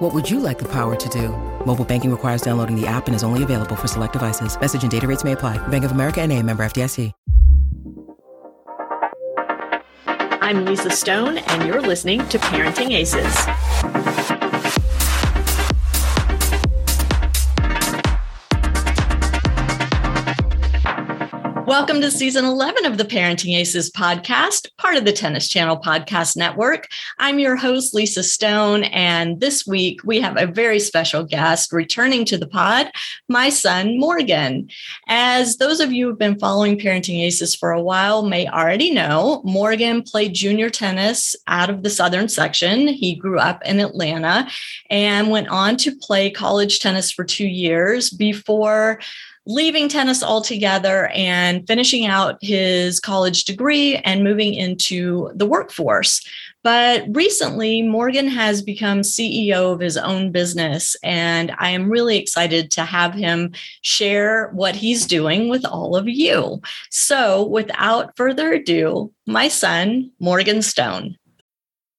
What would you like the power to do? Mobile banking requires downloading the app and is only available for select devices. Message and data rates may apply. Bank of America and a member FDIC. I'm Lisa Stone, and you're listening to Parenting Aces. Welcome to season 11 of the Parenting Aces podcast, part of the Tennis Channel Podcast Network. I'm your host, Lisa Stone, and this week we have a very special guest returning to the pod, my son, Morgan. As those of you who have been following Parenting Aces for a while may already know, Morgan played junior tennis out of the Southern section. He grew up in Atlanta and went on to play college tennis for two years before leaving tennis altogether and finishing out his college degree and moving into the workforce. But recently, Morgan has become CEO of his own business, and I am really excited to have him share what he's doing with all of you. So, without further ado, my son, Morgan Stone.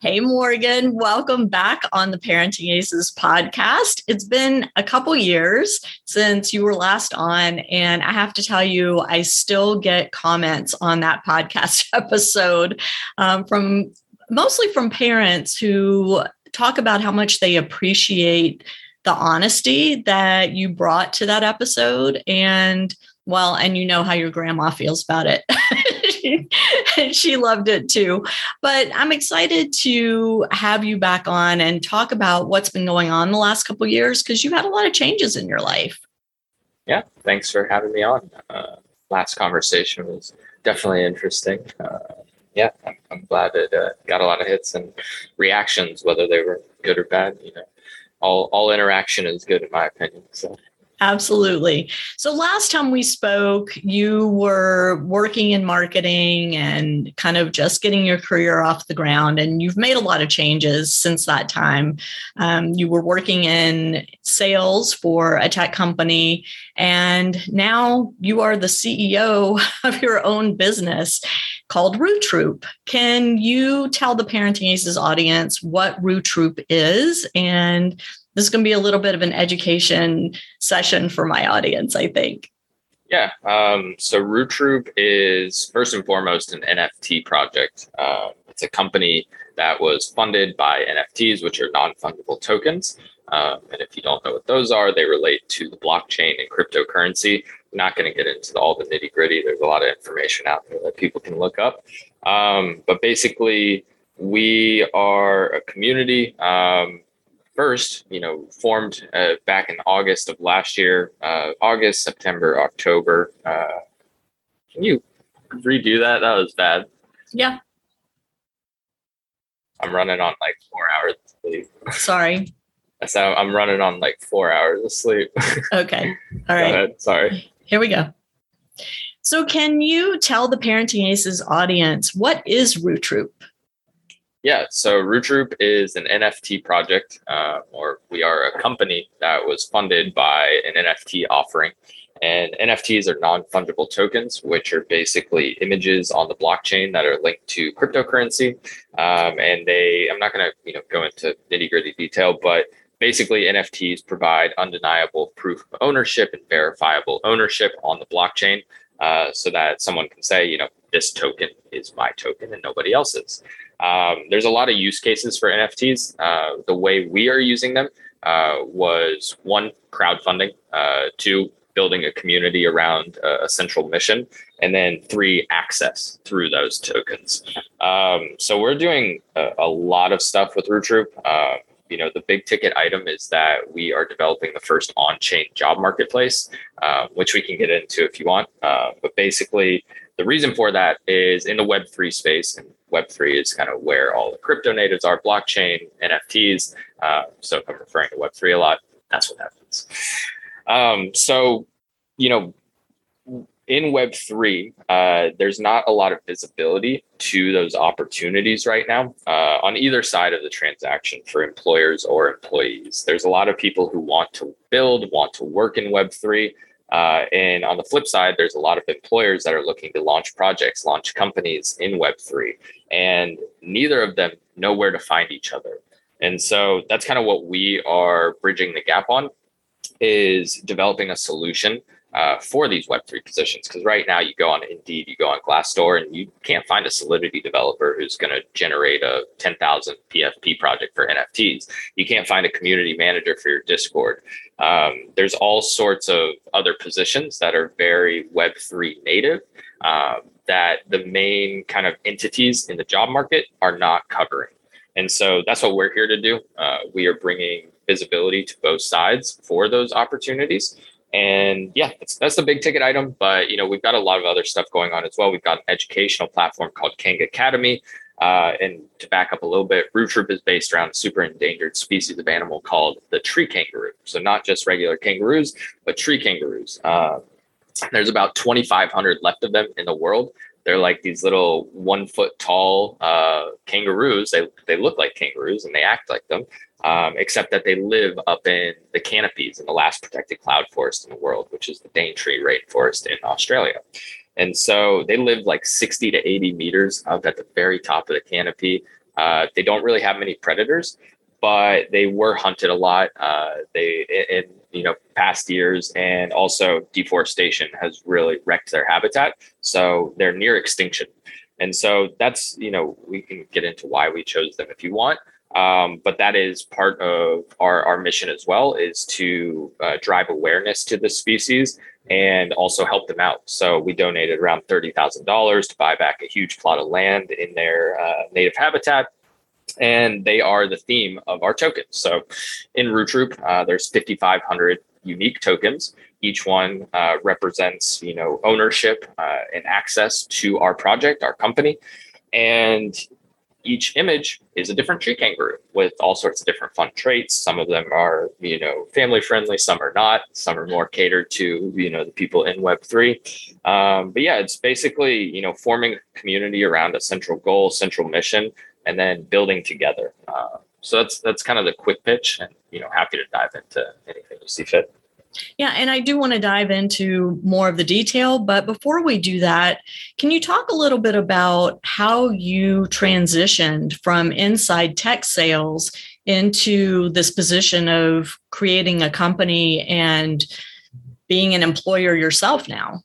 Hey, Morgan, welcome back on the Parenting Aces podcast. It's been a couple years since you were last on, and I have to tell you, I still get comments on that podcast episode um, from mostly from parents who talk about how much they appreciate the honesty that you brought to that episode. And well, and you know how your grandma feels about it. she loved it too. But I'm excited to have you back on and talk about what's been going on the last couple years because you had a lot of changes in your life. Yeah, thanks for having me on. Uh, last conversation was definitely interesting. Uh, yeah, I'm, I'm, glad it uh, got a lot of hits and reactions, whether they were good or bad. You know, all all interaction is good in my opinion. So Absolutely. So last time we spoke, you were working in marketing and kind of just getting your career off the ground, and you've made a lot of changes since that time. Um, you were working in sales for a tech company, and now you are the CEO of your own business called Roo Troop. Can you tell the Parenting Aces audience what Roo Troop is and this is going to be a little bit of an education session for my audience, I think. Yeah. Um, so Roo Troop is first and foremost an NFT project. Uh, it's a company that was funded by NFTs, which are non fungible tokens. Um, and if you don't know what those are, they relate to the blockchain and cryptocurrency. I'm not going to get into all the nitty gritty. There's a lot of information out there that people can look up. Um, but basically, we are a community um, first, you know, formed uh, back in August of last year, uh, August, September, October. Uh, can you redo that? That was bad. Yeah. I'm running on like four hours of sleep. Sorry. So I'm running on like four hours of sleep. Okay. All right. Sorry. Here we go. So, can you tell the Parenting Aces audience what is Roo Troop? Yeah, so Roo Troop is an NFT project, uh, or we are a company that was funded by an NFT offering. And NFTs are non fungible tokens, which are basically images on the blockchain that are linked to cryptocurrency. Um, and they, I'm not going to you know go into nitty gritty detail, but basically NFTs provide undeniable proof of ownership and verifiable ownership on the blockchain, uh, so that someone can say, you know, this token is my token and nobody else's. Um, there's a lot of use cases for NFTs. Uh, the way we are using them uh, was one, crowdfunding, uh, two, building a community around a, central mission, and then three, access through those tokens. Um, so we're doing a, a, lot of stuff with Root Uh, you know, the big ticket item is that we are developing the first on-chain job marketplace, uh, which we can get into if you want. Uh, but basically, the reason for that is in the Web3 space, and Web3 is kind of where all the crypto natives are, blockchain, NFTs. Uh, so if I'm referring to Web3 a lot, that's what happens. Um, so, you know, in Web3, uh, there's not a lot of visibility to those opportunities right now uh, on either side of the transaction for employers or employees. There's a lot of people who want to build, want to work in Web3. Uh, and on the flip side, there's a lot of employers that are looking to launch projects, launch companies in Web3, and neither of them know where to find each other. And so that's kind of what we are bridging the gap on is developing a solution uh, for these Web3 positions. Because right now, you go on Indeed, you go on Glassdoor, and you can't find a Solidity developer who's going to generate a 10,000 PFP project for NFTs. You can't find a community manager for your Discord. Um, there's all sorts of other positions that are very Web3 native um, that the main kind of entities in the job market are not covering. And so that's what we're here to do. Uh, we are bringing visibility to both sides for those opportunities. And yeah, that's, that's the big ticket item. But you know, we've got a lot of other stuff going on as well. We've got an educational platform called Kang Academy. Uh, and to back up a little bit, Roo Troop is based around a super endangered species of animal called the tree kangaroo. So not just regular kangaroos, but tree kangaroos. Uh, there's about 2,500 left of them in the world. They're like these little one foot tall uh, kangaroos. They, they look like kangaroos and they act like them um, except that they live up in the canopies in the last protected cloud forest in the world, which is the Daintree rainforest in Australia. And so they live like 60 to 80 meters up at the very top of the canopy. Uh, they don't really have many predators, but they were hunted a lot. Uh, they in you know past years, and also deforestation has really wrecked their habitat. So they're near extinction. And so that's you know we can get into why we chose them if you want. Um, but that is part of our, our mission as well is to uh, drive awareness to the species and also help them out. So we donated around $30,000 to buy back a huge plot of land in their uh, native habitat. And they are the theme of our tokens. So in Roo Troop, uh, there's 5,500 unique tokens. Each one uh, represents, you know, ownership uh, and access to our project, our company. And each image is a different tree kangaroo with all sorts of different fun traits. Some of them are, you know, family friendly, some are not, some are more catered to, you know, the people in Web3. Um, but yeah, it's basically, you know, forming a community around a central goal, central mission, and then building together. Uh, so that's that's kind of the quick pitch, and you know, happy to dive into anything you see fit. Yeah, and I do want to dive into more of the detail, but before we do that, can you talk a little bit about how you transitioned from inside tech sales into this position of creating a company and being an employer yourself now?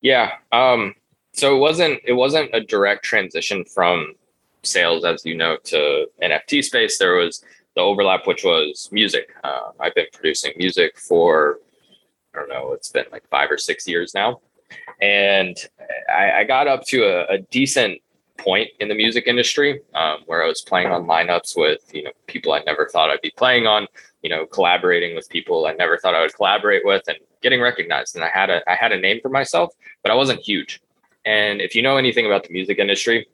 Yeah, um, so it wasn't it wasn't a direct transition from sales, as you know, to NFT space. There was the overlap, which was music. Uh, I've been producing music for, I don't know, it's been like five or six years now. And I, I got up to a, a, decent point in the music industry um, where I was playing on lineups with, you know, people I never thought I'd be playing on, you know, collaborating with people I never thought I would collaborate with and getting recognized. And I had a, I had a name for myself, but I wasn't huge. And if you know anything about the music industry,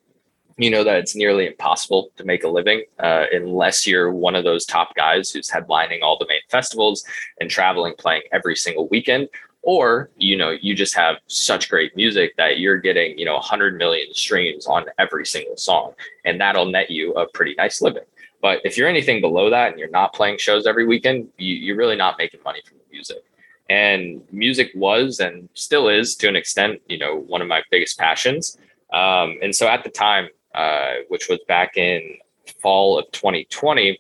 you know that it's nearly impossible to make a living uh, unless you're one of those top guys who's headlining all the main festivals and traveling playing every single weekend or you know you just have such great music that you're getting you know 100 million streams on every single song and that'll net you a pretty nice living. But if you're anything below that and you're not playing shows every weekend you, you're really not making money from the music. And music was and still is to an extent you know one of my biggest passions. Um, and so at the time uh, which was back in fall of 2020,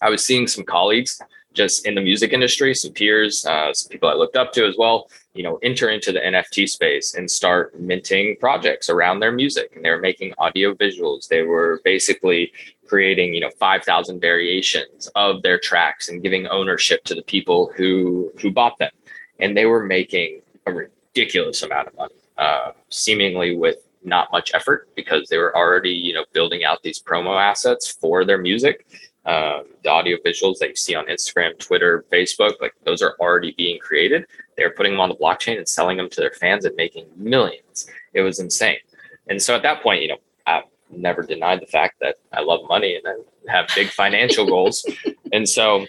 I was seeing some colleagues just in the music industry, some peers, uh, some people I looked up to as well, you know, enter into the NFT space and start minting projects around their music. And they were making audio visuals. They were basically creating, you know, 5,000 variations of their tracks and giving ownership to the people who who bought them. and they were making a ridiculous amount of money, uh, seemingly with not much effort because they were already, you know, building out these promo assets for their music. Um, the audio visuals that you see on Instagram, Twitter, Facebook, like those are already being created. They're putting them on the blockchain and selling them to their fans and making millions. It was insane. And so at that point, you know, I never denied the fact that I love money and I have big financial goals. And so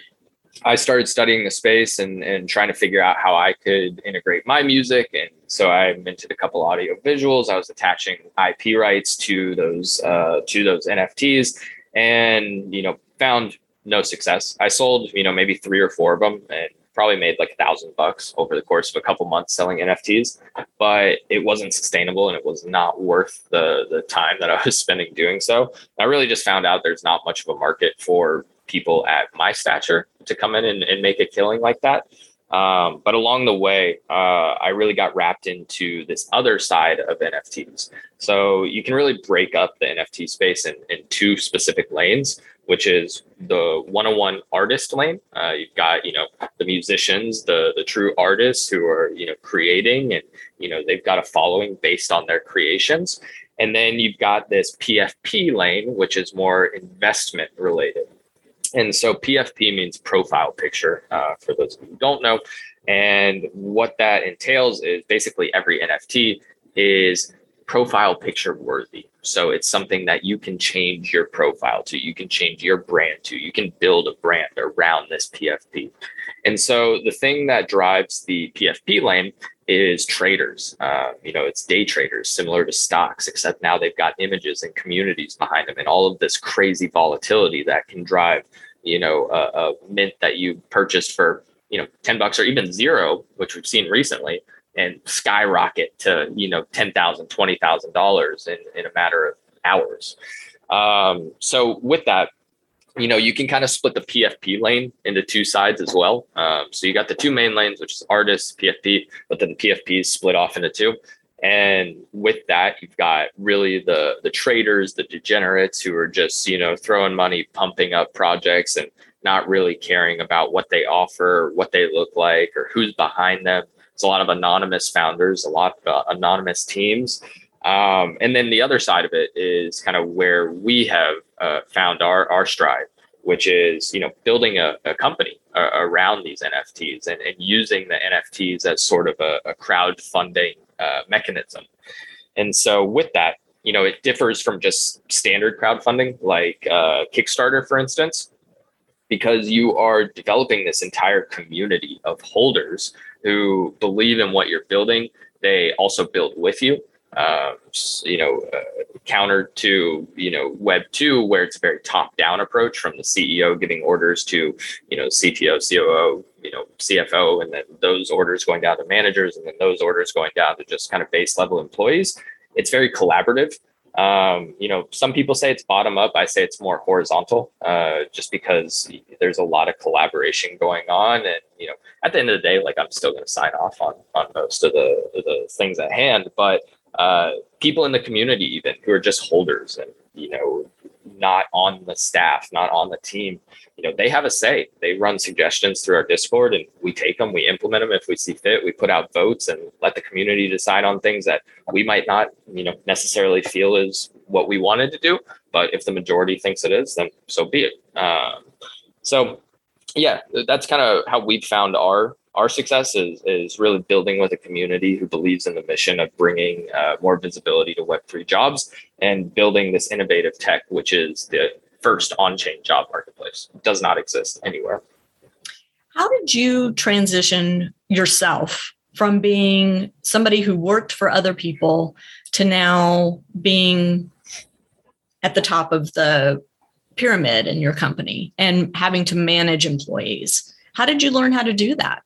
I started studying the space and, and trying to figure out how I could integrate my music. And so I minted a couple audio visuals. I was attaching IP rights to those uh, to those NFTs, and you know found no success. I sold you know maybe three or four of them, and probably made like a thousand bucks over the course of a couple months selling NFTs, but it wasn't sustainable and it was not worth the the time that I was spending doing so. I really just found out there's not much of a market for people at my stature to come in and, and make a killing like that. Um, but along the way, uh, I really got wrapped into this other side of NFTs. So you can really break up the NFT space in, in two specific lanes, which is the one-on-one artist lane. Uh, you've got, you know, the musicians, the the true artists who are, you know, creating and, you know, they've got a following based on their creations. And then you've got this PFP lane, which is more investment related. And so PFP means profile picture uh, for those who don't know. And what that entails is basically every NFT is profile picture worthy. So it's something that you can change your profile to, you can change your brand to, you can build a brand around this PFP. And so the thing that drives the PFP lane is traders. Uh, you know, it's day traders, similar to stocks, except now they've got images and communities behind them, and all of this crazy volatility that can drive, you know, a, a mint that you purchased for you know ten bucks or even zero, which we've seen recently, and skyrocket to you know ten thousand, twenty thousand dollars in in a matter of hours. Um, so with that, you know, you can kind of split the PFP lane into two sides as well. Um, so you got the two main lanes, which is artists, PFP, but then the PFP is split off into two. And with that, you've got really the the traders, the degenerates who are just you know throwing money, pumping up projects, and not really caring about what they offer, what they look like, or who's behind them. It's a lot of anonymous founders, a lot of uh, anonymous teams. Um, and then the other side of it is kind of where we have uh, found our our stride, which is you know building a, a company uh, around these NFTs and, and using the NFTs as sort of a, a crowdfunding uh, mechanism. And so with that, you know, it differs from just standard crowdfunding like uh, Kickstarter, for instance, because you are developing this entire community of holders who believe in what you're building. They also build with you um, you know, uh, counter to you know Web two, where it's a very top down approach from the CEO giving orders to you know CTO, COO, you know CFO, and then those orders going down to managers, and then those orders going down to just kind of base level employees. It's very collaborative. Um, you know, some people say it's bottom up. I say it's more horizontal, uh, just because there's a lot of collaboration going on. And you know, at the end of the day, like I'm still going to sign off on on most of the the things at hand, but uh, people in the community even who are just holders and you know not on the staff not on the team you know they have a say. They run suggestions through our discord and we take them we implement them. If we see fit we put out votes and let the community decide on things that we might not you know necessarily feel is what we wanted to do. But if the majority thinks it is then so be it. Um, so yeah that's kind of how we found our our success is is really building with a community who believes in the mission of bringing uh, more visibility to Web3 jobs and building this innovative tech, which is the first on-chain job marketplace. It does not exist anywhere. How did you transition yourself from being somebody who worked for other people to now being at the top of the pyramid in your company and having to manage employees? How did you learn how to do that?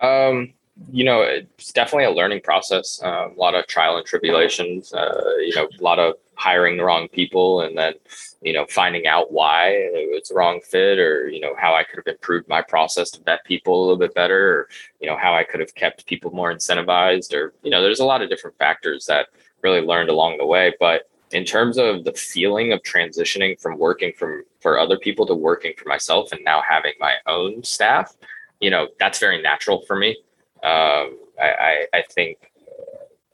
Um, you know, it's definitely a learning process. Um, a lot of trial and tribulations. Uh, you know, a lot of hiring the wrong people, and then you know finding out why it was the wrong fit, or you know how I could have improved my process to vet people a little bit better, or you know how I could have kept people more incentivized, or you know, there's a lot of different factors that really learned along the way. But in terms of the feeling of transitioning from working from for other people to working for myself, and now having my own staff you know, that's very natural for me. Um, I, I, I think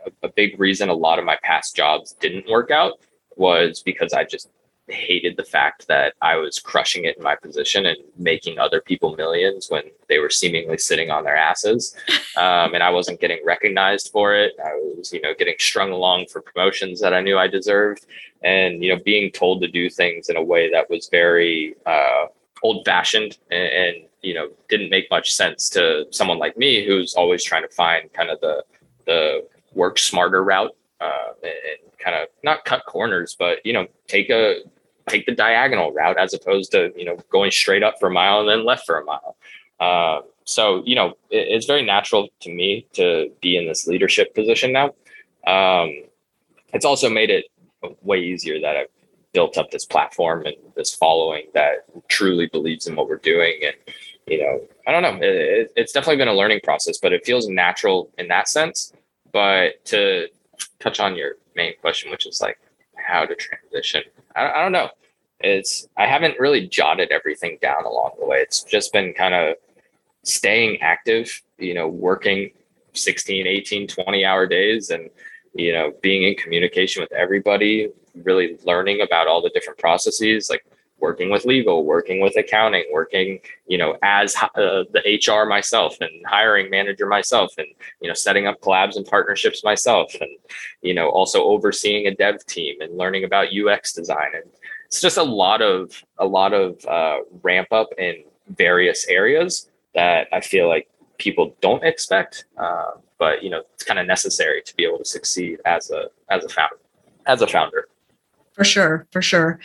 a, a big reason a lot of my past jobs didn't work out was because I just hated the fact that I was crushing it in my position and making other people millions when they were seemingly sitting on their asses. Um, and I wasn't getting recognized for it. I was, you know, getting strung along for promotions that I knew I deserved. And, you know, being told to do things in a way that was very uh, old fashioned and, and, you know, didn't make much sense to someone like me who's always trying to find kind of the, the work smarter route uh, and kind of not cut corners, but you know, take a take the diagonal route as opposed to you know going straight up for a mile and then left for a mile. Uh, so you know it, it's very natural to me to be in this leadership position now. Um, it's also made it way easier that I've built up this platform and this following that truly believes in what we're doing and you know i don't know it, it's definitely been a learning process but it feels natural in that sense but to touch on your main question which is like how to transition I, I don't know. It's I haven't really jotted everything down along the way. It's just been kind of staying active, you know, working 16, 18, 20 hour days and you know, being in communication with everybody, really learning about all the different processes like working with legal, working with accounting, working, you know, as uh, the HR myself and hiring manager myself and, you know, setting up collabs and partnerships myself and, you know, also overseeing a dev team and learning about UX design. And it's just a lot of, a lot of uh, ramp up in various areas that I feel like people don't expect. Uh, but, you know, it's kind of necessary to be able to succeed as a, as a founder, as a founder. For sure. For sure.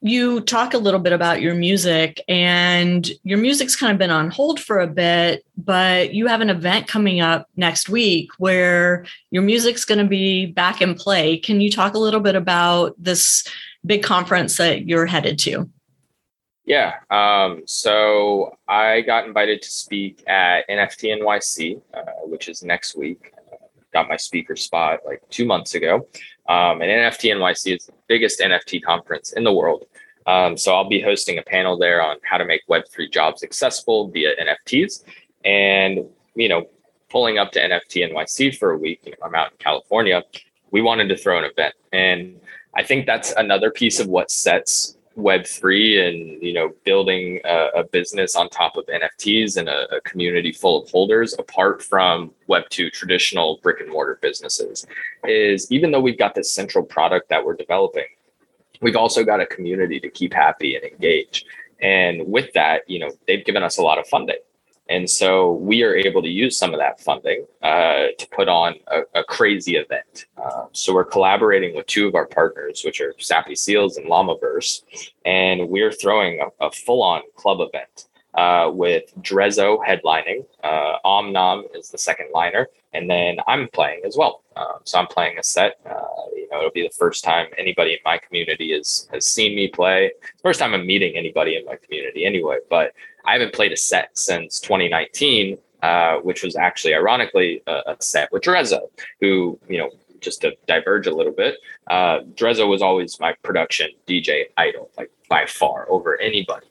You talk a little bit about your music and your music's kind of been on hold for a bit but you have an event coming up next week where your music's going to be back in play. Can you talk a little bit about this big conference that you're headed to? Yeah um, so i got invited to speak at nft nyc uh, which is next week got my speaker spot like two months ago. Um, and NFT NYC is the biggest NFT conference in the world. Um, so I'll be hosting a panel there on how to make Web3 jobs accessible via NFTs. And, you know, pulling up to NFT NYC for a week, you know, I'm out in California, we wanted to throw an event. And I think that's another piece of what sets Web3 and you know building a, a business on top of NFTs and a, a, community full of holders apart from Web2 traditional brick and mortar businesses is even though we've got this central product that we're developing, we've also got a community to keep happy and engage. And with that, you know, they've given us a lot of funding. And so we are able to use some of that funding uh, to put on a, a crazy event. Uh, so we're collaborating with two of our partners, which are Sappy Seals and Llamaverse, and we're throwing a, a full-on club event uh, with Drezo headlining. Uh, Omnom is the second liner, and then I'm playing as well. Um, so I'm playing a set. Uh, you know, it'll be the first time anybody in my community has has seen me play. First time I'm meeting anybody in my community, anyway. But I haven't played a set since 2019, uh, which was actually ironically a, a, set with Drezo, who, you know, just to diverge a little bit, uh, was always my production DJ idol, like by far over anybody.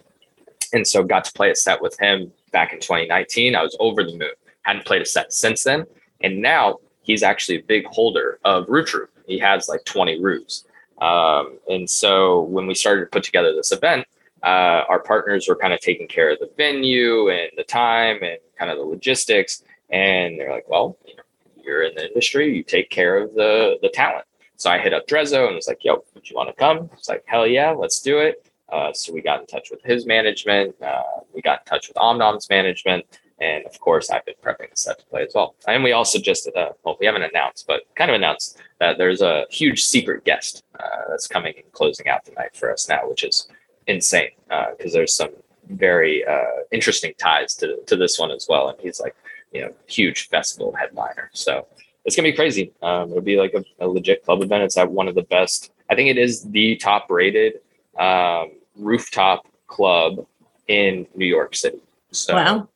And so got to play a set with him back in 2019. I was over the moon. Hadn't played a set since then. And now he's actually a big holder of Roo Troop. He has like 20 roots. Um, and so when we started to put together this event, uh, our partners were kind of taking care of the venue and the time and kind of the logistics. And they're like, well, you know, you're in the industry, you take care of the the talent. So I hit up Drezo and was like, yo, would you want to come? It's like, hell yeah, let's do it. Uh, so we got in touch with his management. Uh, we got in touch with Omnom's management. And of course, I've been prepping the set to play as well. And we also just, uh, well, we haven't announced, but kind of announced that there's a huge secret guest uh, that's coming and closing out the night for us now, which is insane because uh, there's some very uh, interesting ties to, to this one as well. And he's like, you know, huge festival headliner. So it's gonna be crazy. Um, it'll be like a, a, legit club event. It's at one of the best. I think it is the top rated um, rooftop club in New York City. So, wow.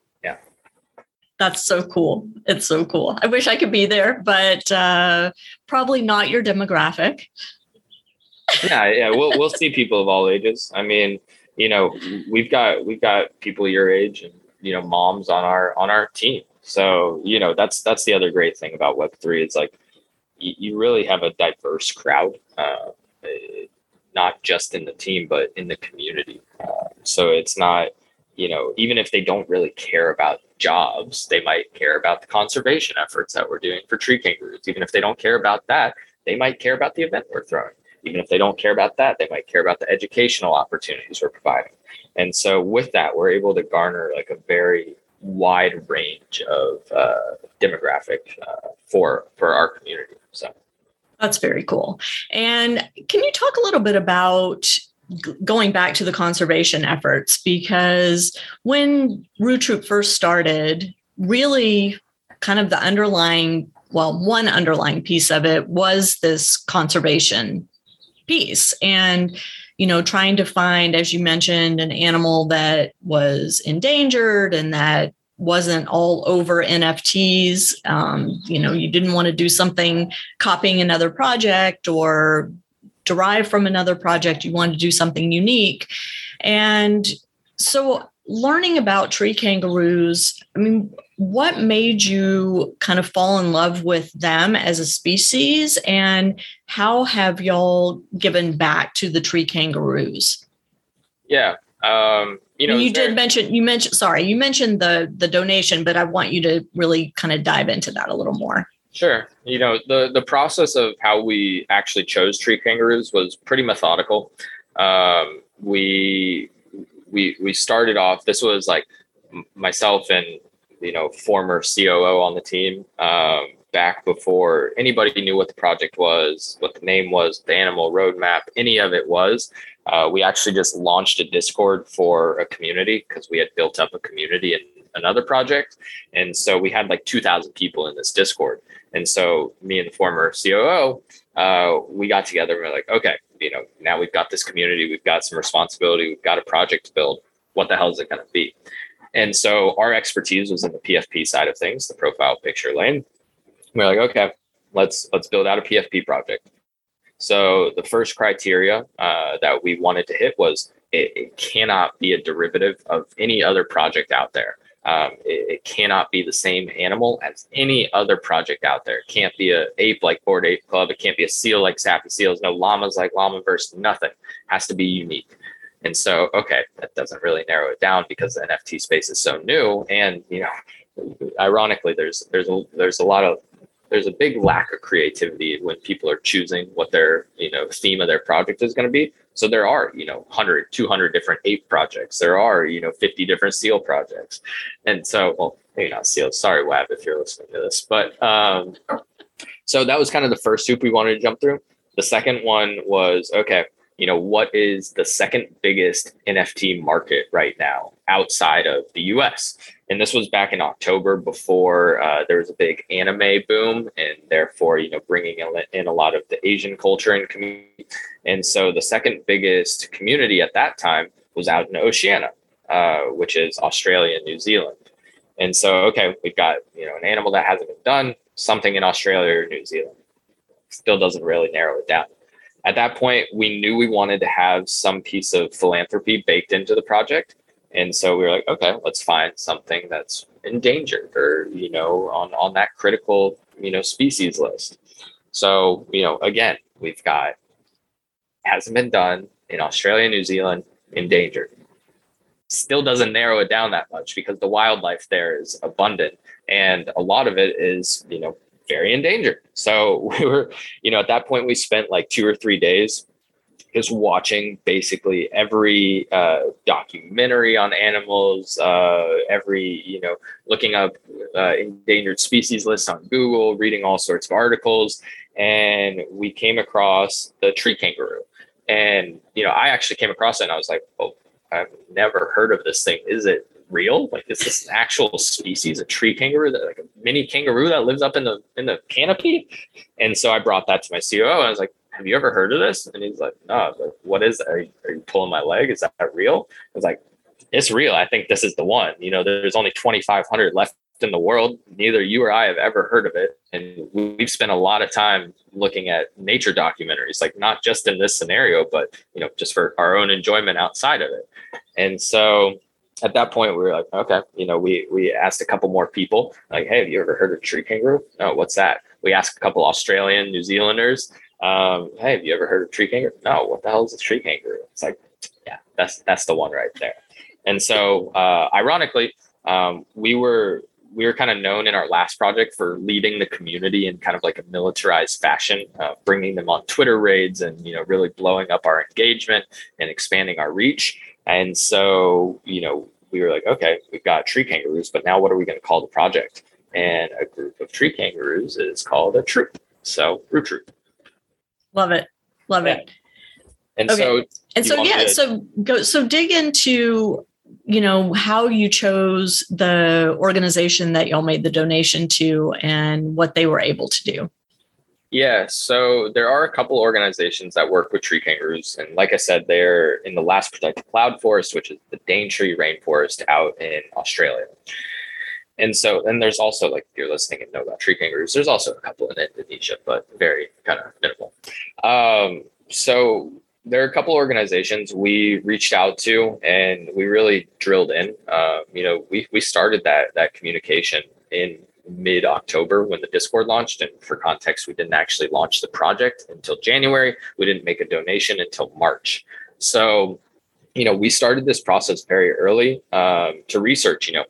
That's so cool. It's so cool. I wish I could be there, but uh, probably not your demographic yeah, yeah, we'll we'll see people of all ages. I mean, you know, we've got we've got people your age and you know moms on our on our team. So you know that's that's the other great thing about Web three. It's like you, you really have a diverse crowd, uh, not just in the team but in the community. Uh, so it's not you know even if they don't really care about jobs, they might care about the conservation efforts that we're doing for tree kangaroos. Even if they don't care about that, they might care about the event we're throwing. Even if they don't care about that, they might care about the educational opportunities we're providing. And so with that, we're able to garner like a very wide range of uh, demographic uh, for for our community. So that's very cool. And can you talk a little bit about going back to the conservation efforts because when Roo Troop first started, really kind of the underlying, well, one underlying piece of it was this conservation piece. And you know, trying to find, as you mentioned, an animal that was endangered and that wasn't all over NFTs. Um, you know, you didn't want to do something copying another project or derive from another project. You wanted to do something unique. And so learning about tree kangaroos, I mean, what made you kind of fall in love with them as a species and how have y'all given back to the tree kangaroos? Yeah. Um, you know, you did mention you mentioned sorry, you mentioned the the donation, but I want you to really kind of dive into that a little more. Sure. You know, the the process of how we actually chose tree kangaroos was pretty methodical. Um, we we we started off. This was like myself and you know former COO on the team um, back before anybody knew what the project was, what the name was, the animal roadmap, any of it was. Uh, we actually just launched a Discord for a community because we had built up a community in another project, and so we had like two thousand people in this Discord. And so me and the former COO, uh, we got together and we're like, okay, you know, now we've got this community, we've got some responsibility, we've got a project to build. What the hell is it going to be? And so our expertise was in the PFP side of things, the profile picture lane. We're like, okay, let's let's build out a PFP project. So the first criteria uh, that we wanted to hit was it, it, cannot be a derivative of any other project out there. Um, it, it, cannot be the same animal as any other project out there. It can't be a ape like Bored Ape Club. It can't be a seal like Sappy Seals. No llamas like Llamaverse. Nothing has to be unique. And so, okay, that doesn't really narrow it down because the NFT space is so new. And you know, ironically, there's there's a there's a lot of there's a big lack of creativity when people are choosing what their you know theme of their project is going to be so there are you know 100 200 different ape projects. There are you know 50 different seal projects. And so well maybe not seal. Sorry web if you're listening to this. But um so that was kind of the first hoop we wanted to jump through. The second one was okay you know what is the second biggest nft market right now outside of the us and this was back in October before uh, there was a big anime boom, and therefore, you know, bringing in a lot of the Asian culture and community. And so, the second biggest community at that time was out in Oceania, uh, which is Australia and New Zealand. And so, okay, we've got you know an animal that hasn't been done, something in Australia or New Zealand. Still doesn't really narrow it down. At that point, we knew we wanted to have some piece of philanthropy baked into the project and so we were like, okay, let's find something that's endangered or, you know, on, on that critical, you know, species list. So, you know, again, we've got hasn't been done in Australia, New Zealand, endangered. Still doesn't narrow it down that much because the wildlife there is abundant and a lot of it is, you know, very endangered. So we were, you know, at that point we spent like two or three days just watching basically every uh, documentary on animals, uh, every you know, looking up uh, endangered species lists on Google, reading all sorts of articles, and we came across the tree kangaroo. And you know, I actually came across it, and I was like, "Oh, I've never heard of this thing. Is it real? Like, is this an actual species, a tree kangaroo, that like a mini kangaroo that lives up in the in the canopy?" And so I brought that to my COO, and I was like, have you ever heard of this? And he's like, no, like, what is? Are you, are you pulling my leg? Is that real? I was like, it's real. I think this is the one. You know, there's only 2,500 left in the world. Neither you or I have ever heard of it. And we've spent a lot of time looking at nature documentaries, like not just in this scenario, but, you know, just for our own enjoyment outside of it. And so at that point, we were like, okay, you know, we we asked a couple more people, like, hey, have you ever heard of tree kangaroo? No, what's that? We asked a couple Australian, New Zealanders, um, hey, have you ever heard of tree kangaroo? No, what the hell is a tree kangaroo? It's like, yeah, that's that's the one right there. And so, uh, ironically, um, we were we were kind of known in our last project for leading the community in kind of like a militarized fashion, uh, bringing them on Twitter raids and you know really blowing up our engagement and expanding our reach. And so, you know, we were like, okay, we've got tree kangaroos, but now what are we going to call the project? And a group of tree kangaroos is called a troop. So, Roo Troop. Love it. Love yeah. it. And okay. so, and so, yeah, to- so go, so dig into, you know, how you chose the organization that y'all made the donation to and what they were able to do. Yeah, so there are a couple organizations that work with tree kangaroos, and like I said, they're in the last protected cloud forest, which is the Daintree rainforest out in Australia. And so, and there's also like if you're listening and know about tree kangaroos, there's also a couple in Indonesia, but very kind of minimal. Um, so there are a couple organizations we reached out to, and we really drilled in. Uh, you know, we we started that that communication in mid October when the Discord launched. And for context, we didn't actually launch the project until January. We didn't make a donation until March. So, you know, we started this process very early um, to research, you know,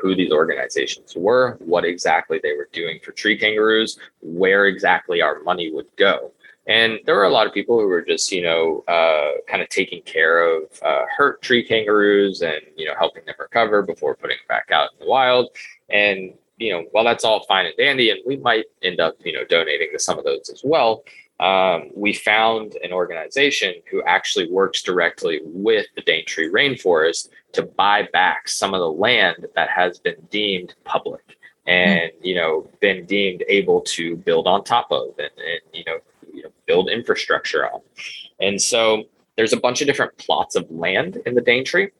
who these organizations were, what exactly they were doing for tree kangaroos, where exactly our money would go. And there were a lot of people who were just, you know, uh, kind of taking care of uh, hurt tree kangaroos and, you know, helping them recover before putting back out in the wild. And you know, while that's all fine and dandy, and we might end up, you know, donating to some of those as well, um, we found an organization who actually works directly with the Daintree rainforest to buy back some of the land that has been deemed public and you know been deemed able to build on top of and, and you, know, you know build infrastructure on. And so there's a bunch of different plots of land in the Daintree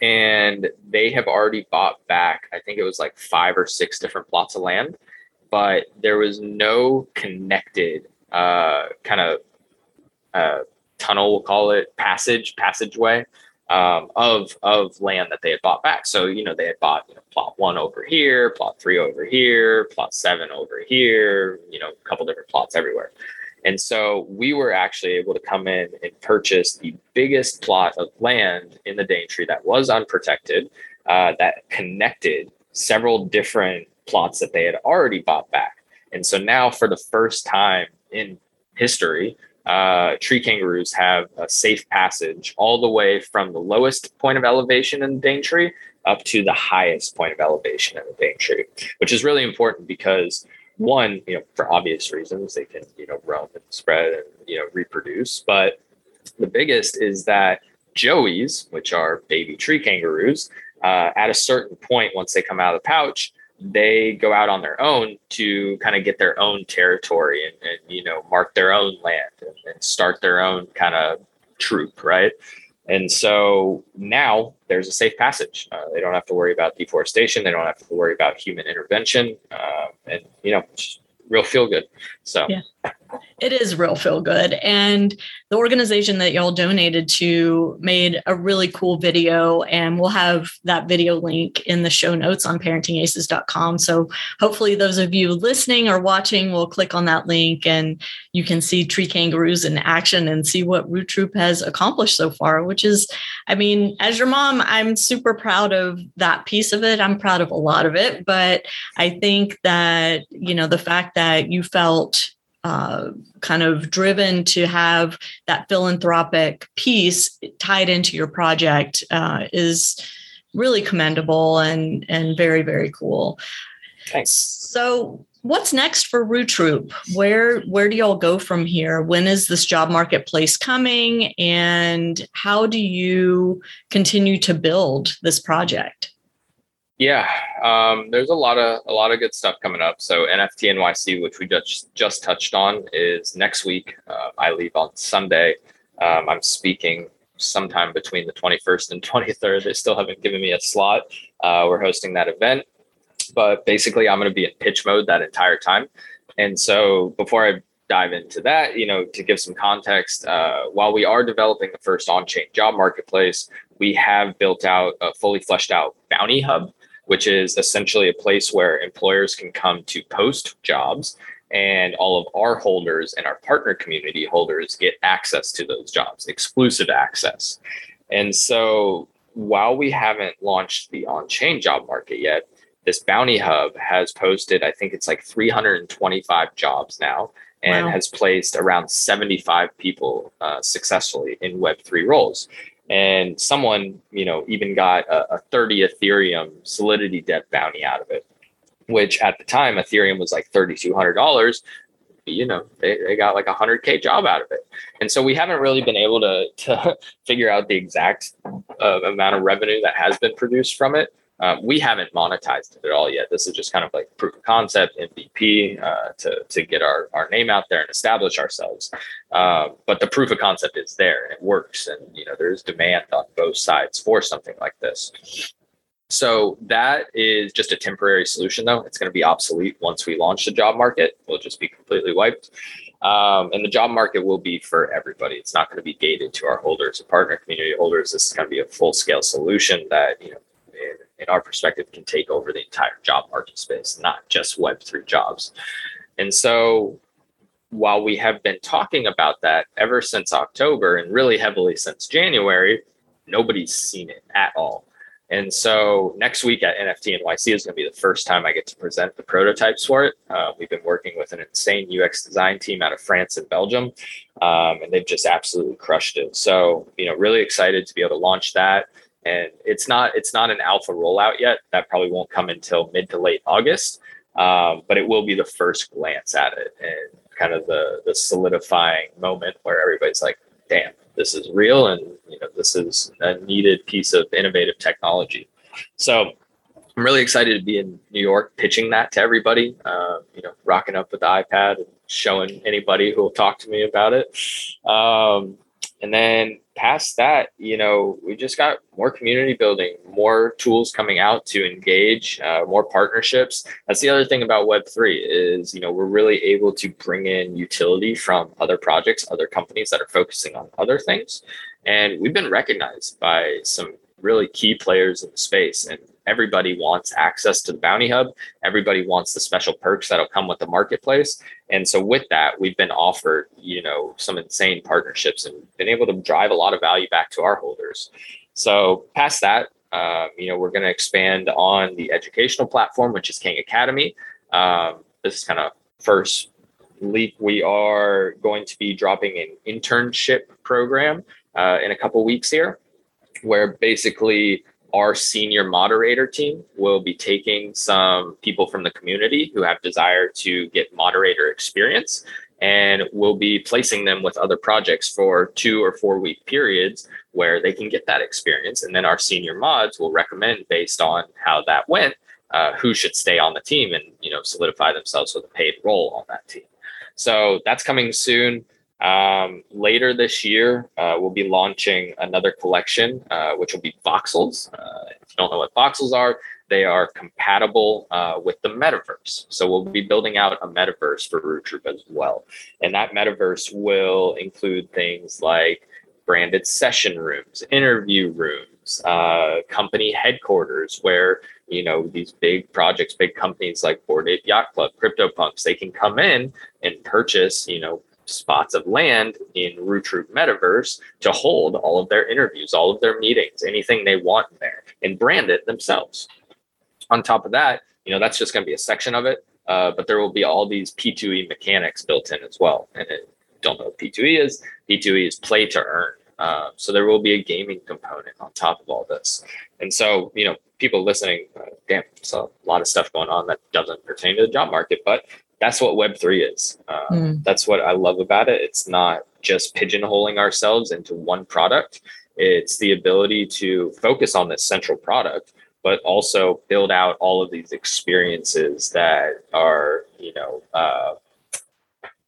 and they have already bought back i think it was like five or six different plots of land but there was no connected uh, kind of uh, tunnel we'll call it passage passageway um, of of land that they had bought back. So you know they had bought you know, plot one over here plot three over here plot seven over here you know a couple different plots everywhere and so we were actually able to come in and purchase the biggest plot of land in the Daintree that was unprotected, uh, that connected several different plots that they had already bought back. And so now, for the first time in history, uh, tree kangaroos have a safe passage all the way from the lowest point of elevation in the Daintree up to the highest point of elevation in the Daintree, which is really important because one, you know, for obvious reasons, they can, you know, roam and spread and, you know, reproduce. But the biggest is that joeys, which are baby tree kangaroos, uh, at a certain point, once they come out of the pouch, they go out on their own to kind of get their own territory and, and you know, mark their own land and, and start their own kind of troop, right? And so now there's a safe passage. Uh, they don't have to worry about deforestation. They don't have to worry about human intervention. Uh, and, you know, real feel good. So, yeah it is real feel good. And the organization that y'all donated to made a really cool video, and we'll have that video link in the show notes on parentingaces.com. So hopefully, those of you listening or watching will click on that link and you can see tree kangaroos in action and see what Roo Troop has accomplished so far, which is, I mean, as your mom, I'm super proud of that piece of it. I'm proud of a lot of it, but I think that, you know, the fact that you felt uh, kind of driven to have that philanthropic piece tied into your project uh, is really commendable and and very very cool. Thanks. So what's next for Roo Troop? Where where do y'all go from here? When is this job marketplace coming, and how do you continue to build this project? Yeah, um, there's a lot of a lot of good stuff coming up. So NFT NYC, which we just just touched on, is next week. Uh, I leave on Sunday. Um, I'm speaking sometime between the 21st and 23rd. They still haven't given me a slot. Uh, we're hosting that event, but basically, I'm going to be in pitch mode that entire time. And so before I dive into that, you know, to give some context, uh, while we are developing the first on-chain job marketplace, we have built out a fully fleshed out bounty hub, which is essentially a place where employers can come to post jobs and all of our holders and our partner community holders get access to those jobs, exclusive access. And so while we haven't launched the on-chain job market yet, this bounty hub has posted, I think it's like 325 jobs now, and wow. has placed around 75 people uh, successfully in Web3 roles. And someone, you know, even got a, a 30 Ethereum Solidity debt bounty out of it which at the time Ethereum was like $3,200, you know, they, they got like a 100K job out of it. And so we haven't really been able to, to figure out the exact uh, amount of revenue that has been produced from it. Um, we haven't monetized it at all yet. This is just kind of like proof of concept, MVP, uh, to, to get our, our name out there and establish ourselves. Uh, but the proof of concept is there and it works. And, you know, there's demand on both sides for something like this. So that is just a temporary solution, though. It's going to be obsolete once we launch the job market. We'll just be completely wiped. Um, and the job market will be for everybody. It's not going to be gated to our holders, and partner community holders. This is going to be a full scale solution that, you know, in, our perspective, can take over the entire job market space, not just Web3 jobs. And so while we have been talking about that ever since October and really heavily since January, nobody's seen it at all. And so next week at NFT NYC is going to be the first time I get to present the prototypes for it. Uh, we've been working with an insane UX design team out of France and Belgium, um, and they've just absolutely crushed it. So you know, really excited to be able to launch that. And it's not it's not an alpha rollout yet. That probably won't come until mid to late August, um, but it will be the first glance at it and kind of the the solidifying moment where everybody's like, "Damn, this is real and you know this is a needed piece of innovative technology. So i'm really excited to be in new york pitching that to everybody uh, you know rocking up with the ipad and showing anybody who will talk to me about it. Um, and then past that, you know, we just got more community building, more tools coming out to engage, uh, more partnerships. That's the other thing about Web3 is, you know, we're really able to bring in utility from other projects, other companies that are focusing on other things. And we've been recognized by some really key players in the space. And everybody wants access to the bounty hub. Everybody wants the special perks that'll come with the marketplace. And so with that we've been offered you know some insane partnerships and been able to drive a lot of value back to our holders. So past that um, you know we're going to expand on the educational platform which is king academy. Um, this is kind of first leap. We are going to be dropping an internship program uh, in a couple weeks here where basically our senior moderator team will be taking some people from the community who have desire to get moderator experience and we'll be placing them with other projects for two or four week periods where they can get that experience. And then our senior mods will recommend based on how that went uh, who should stay on the team and you know solidify themselves with a paid role on that team. So that's coming soon um, later this year, uh, we'll be launching another collection, uh, which will be voxels. Uh, if you don't know what voxels are, they are compatible uh, with the metaverse. So we'll be building out a metaverse for Roo Troop as well. And that metaverse will include things like branded session rooms, interview rooms, uh, company headquarters, where you know these big projects, big companies like Bored Ape Yacht Club, CryptoPunks, they can come in and purchase, you know, spots of land in Roo Troop Metaverse to hold all of their interviews, all of their meetings, anything they want there, and brand it themselves. On top of that, you know, that's just going to be a section of it, uh, but there will be all these P2E mechanics built in as well. And it, don't know what P2E is. P2E is play to earn. Uh, so there will be a gaming component on top of all this. And so, you know, people listening, uh, damn, so a lot of stuff going on that doesn't pertain to the job market, but that's what Web3 is. Uh, mm. That's what I love about it. It's not just pigeonholing ourselves into one product, it's the ability to focus on this central product, but also build out all of these experiences that are, you know, uh,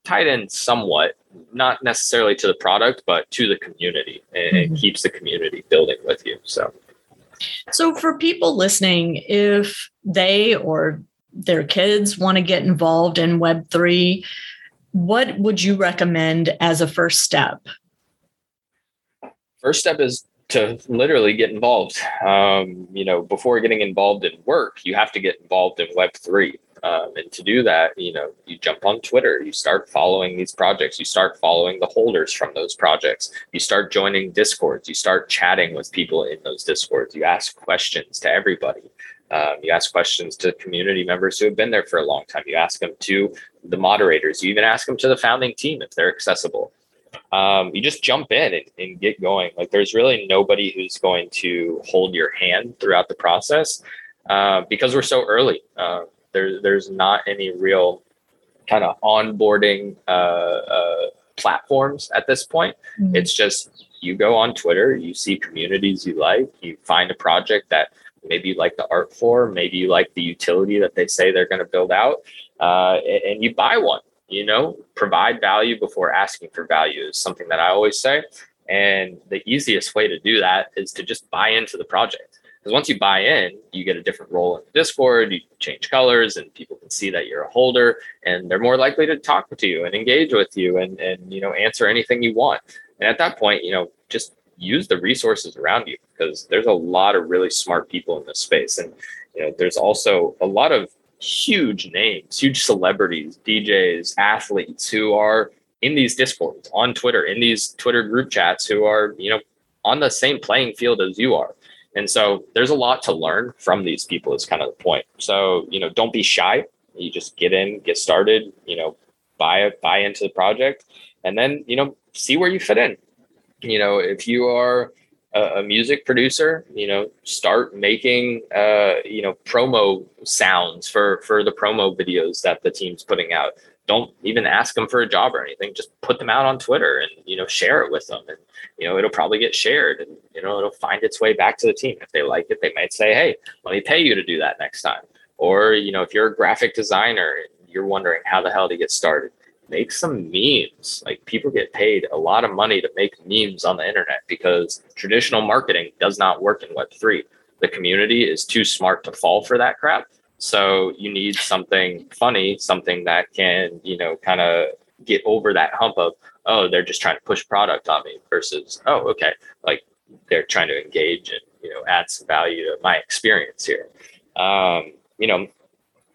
tied in somewhat, not necessarily to the product, but to the community. And mm-hmm. it keeps the community building with you. So. So, for people listening, if they or their kids want to get involved in Web3, what would you recommend as a first step? First step is to literally get involved. Um, you know, before getting involved in work, you have to get involved in Web3. Um, and to do that, you know, you jump on Twitter, you start following these projects, you start following the holders from those projects, you start joining discords, you start chatting with people in those discords, you ask questions to everybody. Um, you ask questions to community members who have been there for a long time. You ask them to the moderators. You even ask them to the founding team if they're accessible. Um, you just jump in and, and, get going. Like there's really nobody who's going to hold your hand throughout the process uh, because we're so early. Uh, there, there's not any real kind of onboarding uh, uh, platforms at this point. Mm-hmm. It's just you go on Twitter, you see communities you like, you find a project that maybe you like the art for, maybe you like the utility that they say they're going to build out, uh, and you buy one. You know, provide value before asking for value is something that I always say. And the easiest way to do that is to just buy into the project. Because once you buy in, you get a different role in the Discord, you change colors, and people can see that you're a holder, and they're more likely to talk to you and engage with you and, and you know answer anything you want. And at that point, you know, just use the resources around you because there's a lot of really smart people in this space. And you know, there's also a lot of huge names, huge celebrities, DJs, athletes who are in these discords on Twitter, in these Twitter group chats who are, you know, on the same playing field as you are. And so there's a lot to learn from these people is kind of the point. So, you know, don't be shy. You just get in, get started, you know, buy buy into the project and then, you know, see where you fit in. You know, if you are a, music producer, you know, start making uh, you know, promo sounds for for the promo videos that the team's putting out. Don't even ask them for a job or anything. Just put them out on Twitter and you know share it with them, and you know it'll probably get shared, and you know it'll find its way back to the team. If they like it, they might say, "Hey, let me pay you to do that next time." Or you know, if you're a graphic designer you're wondering how the hell to get started, make some memes. Like people get paid a lot of money to make memes on the internet because traditional marketing does not work in Web3. The community is too smart to fall for that crap. So you need something funny, something that can, you know, kind of get over that hump of, oh, they're just trying to push product on me versus, oh, okay, like they're trying to engage and, you know, add some value to my experience here. Um, you know,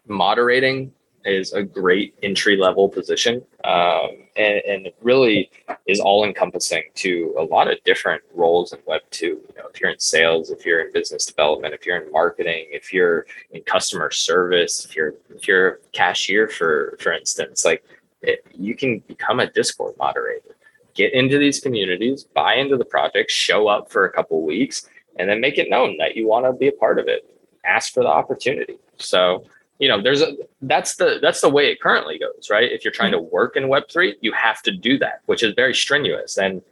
moderating is a great entry level position um, and, and, really is all encompassing to a lot of different roles in web 2 you know if you're in sales if you're in business development if you're in marketing if you're in customer service if you're if you're a cashier for for instance like it, you can become a discord moderator. Get into these communities buy into the project show up for a couple weeks and then make it known that you want to be a part of it. Ask for the opportunity. So you know there's a that's the that's the way it currently goes right? If you're trying to work in web3 you have to do that which is very strenuous. And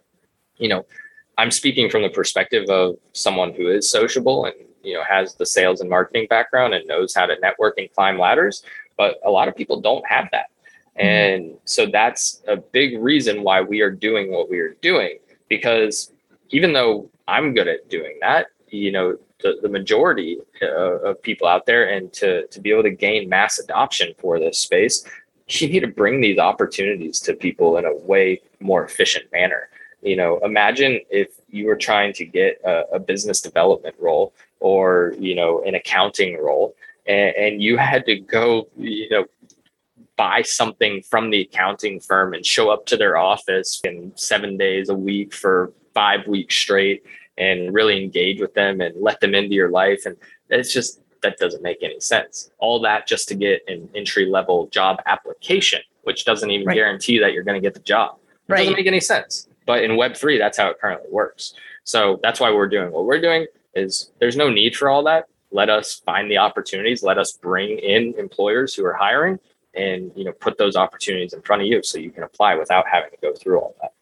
you know i'm speaking from the perspective of someone who is sociable and you know has the sales and marketing background and knows how to network and climb ladders but a lot of people don't have that. Mm-hmm. and so that's a big reason why we are doing what we are doing because even though i'm good at doing that you know the, the majority uh, of people out there and to, to be able to gain mass adoption for this space you need to bring these opportunities to people in a way more efficient manner. You know imagine if you were trying to get a, a business development role or you know an accounting role and, and you had to go you know buy something from the accounting firm and show up to their office in seven days a week for five weeks straight and really engage with them and let them into your life. And it's just, that doesn't make any sense. All that just to get an entry level job application, which doesn't even right. guarantee that you're going to get the job. It right. doesn't make any sense. But in Web3, that's how it currently works. So that's why we're doing what we're doing is there's no need for all that. Let us find the opportunities. Let us bring in employers who are hiring and you know put those opportunities in front of you so you can apply without having to go through all that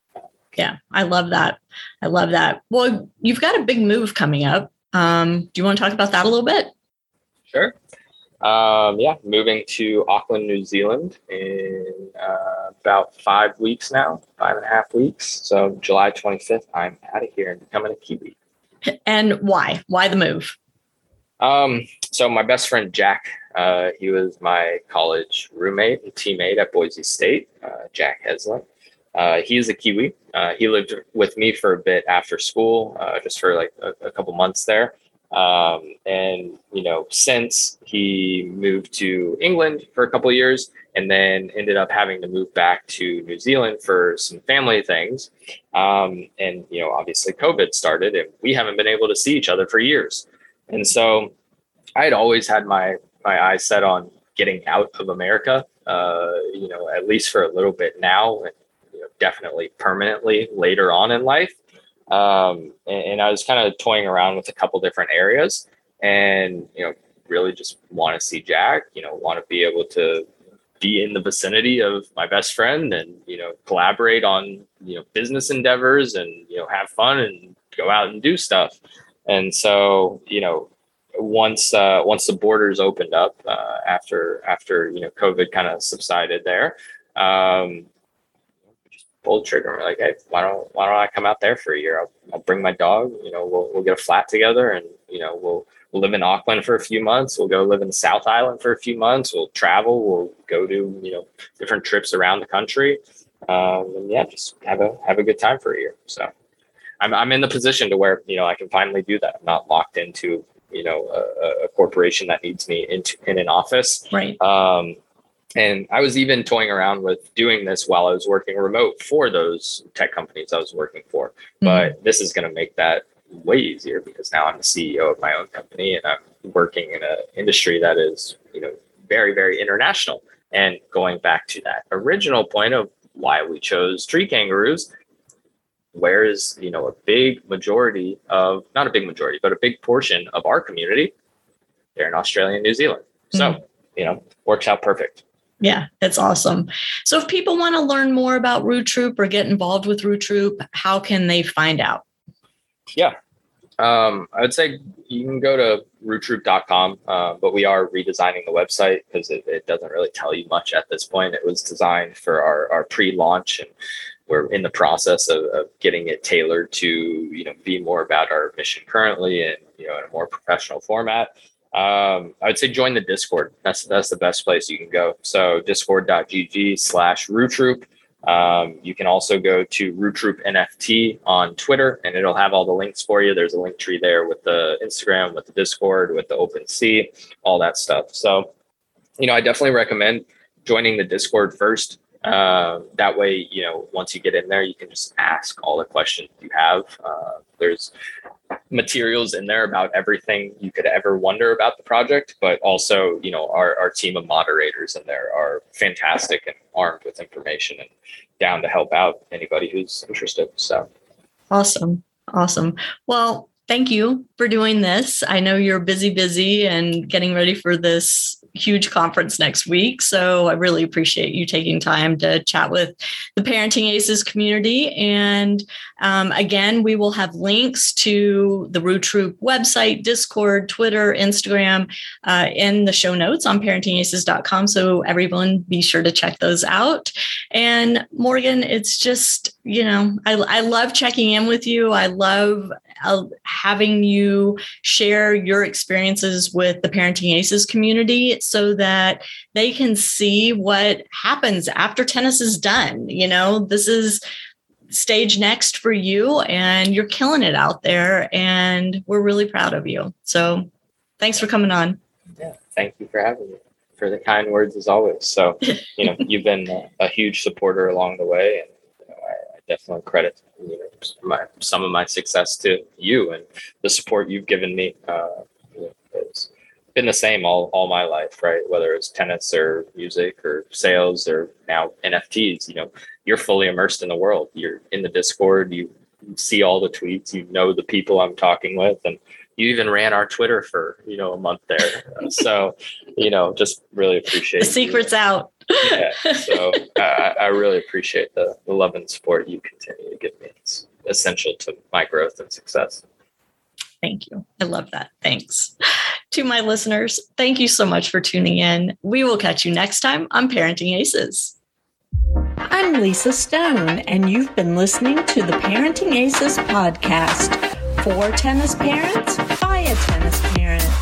yeah i love that. I love that. Well you've got a big move coming up. Um, do you want to talk about that a little bit? Sure. Um, yeah moving to auckland new zealand in uh, about five weeks now five and a half weeks. So july 25th i'm out of here and becoming a kiwi. And why? Why the move? Um, so my best friend jack Uh, he was my college roommate and teammate at Boise State, uh, Jack Heslin. Uh, he's a Kiwi. Uh, he lived with me for a bit after school, uh, just for like a, a couple months there. Um, and you know, since he moved to England for a couple years, and then ended up having to move back to New Zealand for some family things. Um, and you know, obviously, COVID started, and we haven't been able to see each other for years. And so, I had always had my my eyes set on getting out of America. Uh, you know, at least for a little bit now, definitely permanently later on in life. Um, and, and I was kind of toying around with a couple different areas, and you know, really just want to see Jack. You know, want to be able to be in the vicinity of my best friend, and you know, collaborate on you know business endeavors, and you know, have fun and go out and do stuff. And so, you know, once uh, once the borders opened up uh, after after you know COVID kind of subsided there, um, pulled trigger. Like, hey, why don't why don't I come out there for a year? I'll, I'll bring my dog. You know, we'll we'll get a flat together, and you know, we'll we'll live in Auckland for a few months. We'll go live in South Island for a few months. We'll travel. We'll go do you know different trips around the country, um, and yeah, just have a have a good time for a year. So. I'm, I'm in the position to where you know I can finally do that. I'm not locked into you know a, a corporation that needs me into in an office. Right. Um, and I was even toying around with doing this while I was working remote for those tech companies I was working for. Mm-hmm. But this is going to make that way easier because now I'm the CEO of my own company and I'm working in an industry that is, you know, very, very international. And going back to that original point of why we chose tree kangaroos, where is, you know, a big majority of, not a big majority, but a big portion of our community, they're in Australia and New Zealand. So, mm-hmm. you know, works out perfect. Yeah, that's awesome. So if people want to learn more about Roo Troop or get involved with Roo Troop, how can they find out? Yeah. Um, I would say you can go to rootroop.com, uh, but we are redesigning the website because it, it, doesn't really tell you much at this point. It was designed for our, our pre-launch and we're in the process of, of getting it tailored to, you know, be more about our mission currently and, you know, in a more professional format um, I would say join the Discord. That's that's the best place you can go. So discord.gg slash rootroop. Um, you can also go to RooTroop NFT on Twitter, and it'll have all the links for you. There's a link tree there with the Instagram, with the Discord, with the OpenSea, all that stuff. So, you know, I definitely recommend joining the Discord first. Uh, that way, you know, once you get in there, you can just ask all the questions you have. Uh, there's materials in there about everything you could ever wonder about the project, but also, you know, our, our team of moderators in there are fantastic and armed with information and down to help out anybody who's interested. So awesome. Awesome. Well, thank you for doing this. I know you're busy, busy and getting ready for this huge conference next week. So I really appreciate you taking time to chat with the Parenting Aces community. And um, again, we will have links to the Roo Troop website, Discord, Twitter, Instagram uh, in the show notes on parentingaces.com. So everyone be sure to check those out. And Morgan, it's just, you know, I, I love checking in with you. I love uh, having you share your experiences with the Parenting Aces community so that they can see what happens after tennis is done. You know, this is stage next for you and you're killing it out there and we're really proud of you. So thanks for coming on. Yeah, thank you for having me. For the kind words as always. So, you know, you've been a, a huge supporter along the way and you know, I, I definitely credit you know, my, some of my success to you and the support you've given me. Uh, it's been the same all, all my life, right? Whether it's tennis or music or sales or now NFTs, you know, you're fully immersed in the world. You're in the Discord, you see all the tweets, you know the people I'm talking with, and you even ran our Twitter for you know a month there. so, you know, just really appreciate the secrets you. out yeah. So I, I really appreciate the, the love and support you continue to give me. It's essential to my growth and success. Thank you. I love that. Thanks. To my listeners, thank you so much for tuning in. We will catch you next time on Parenting Aces. I'm Lisa Stone, and you've been listening to the Parenting Aces podcast for tennis parents by a tennis parent.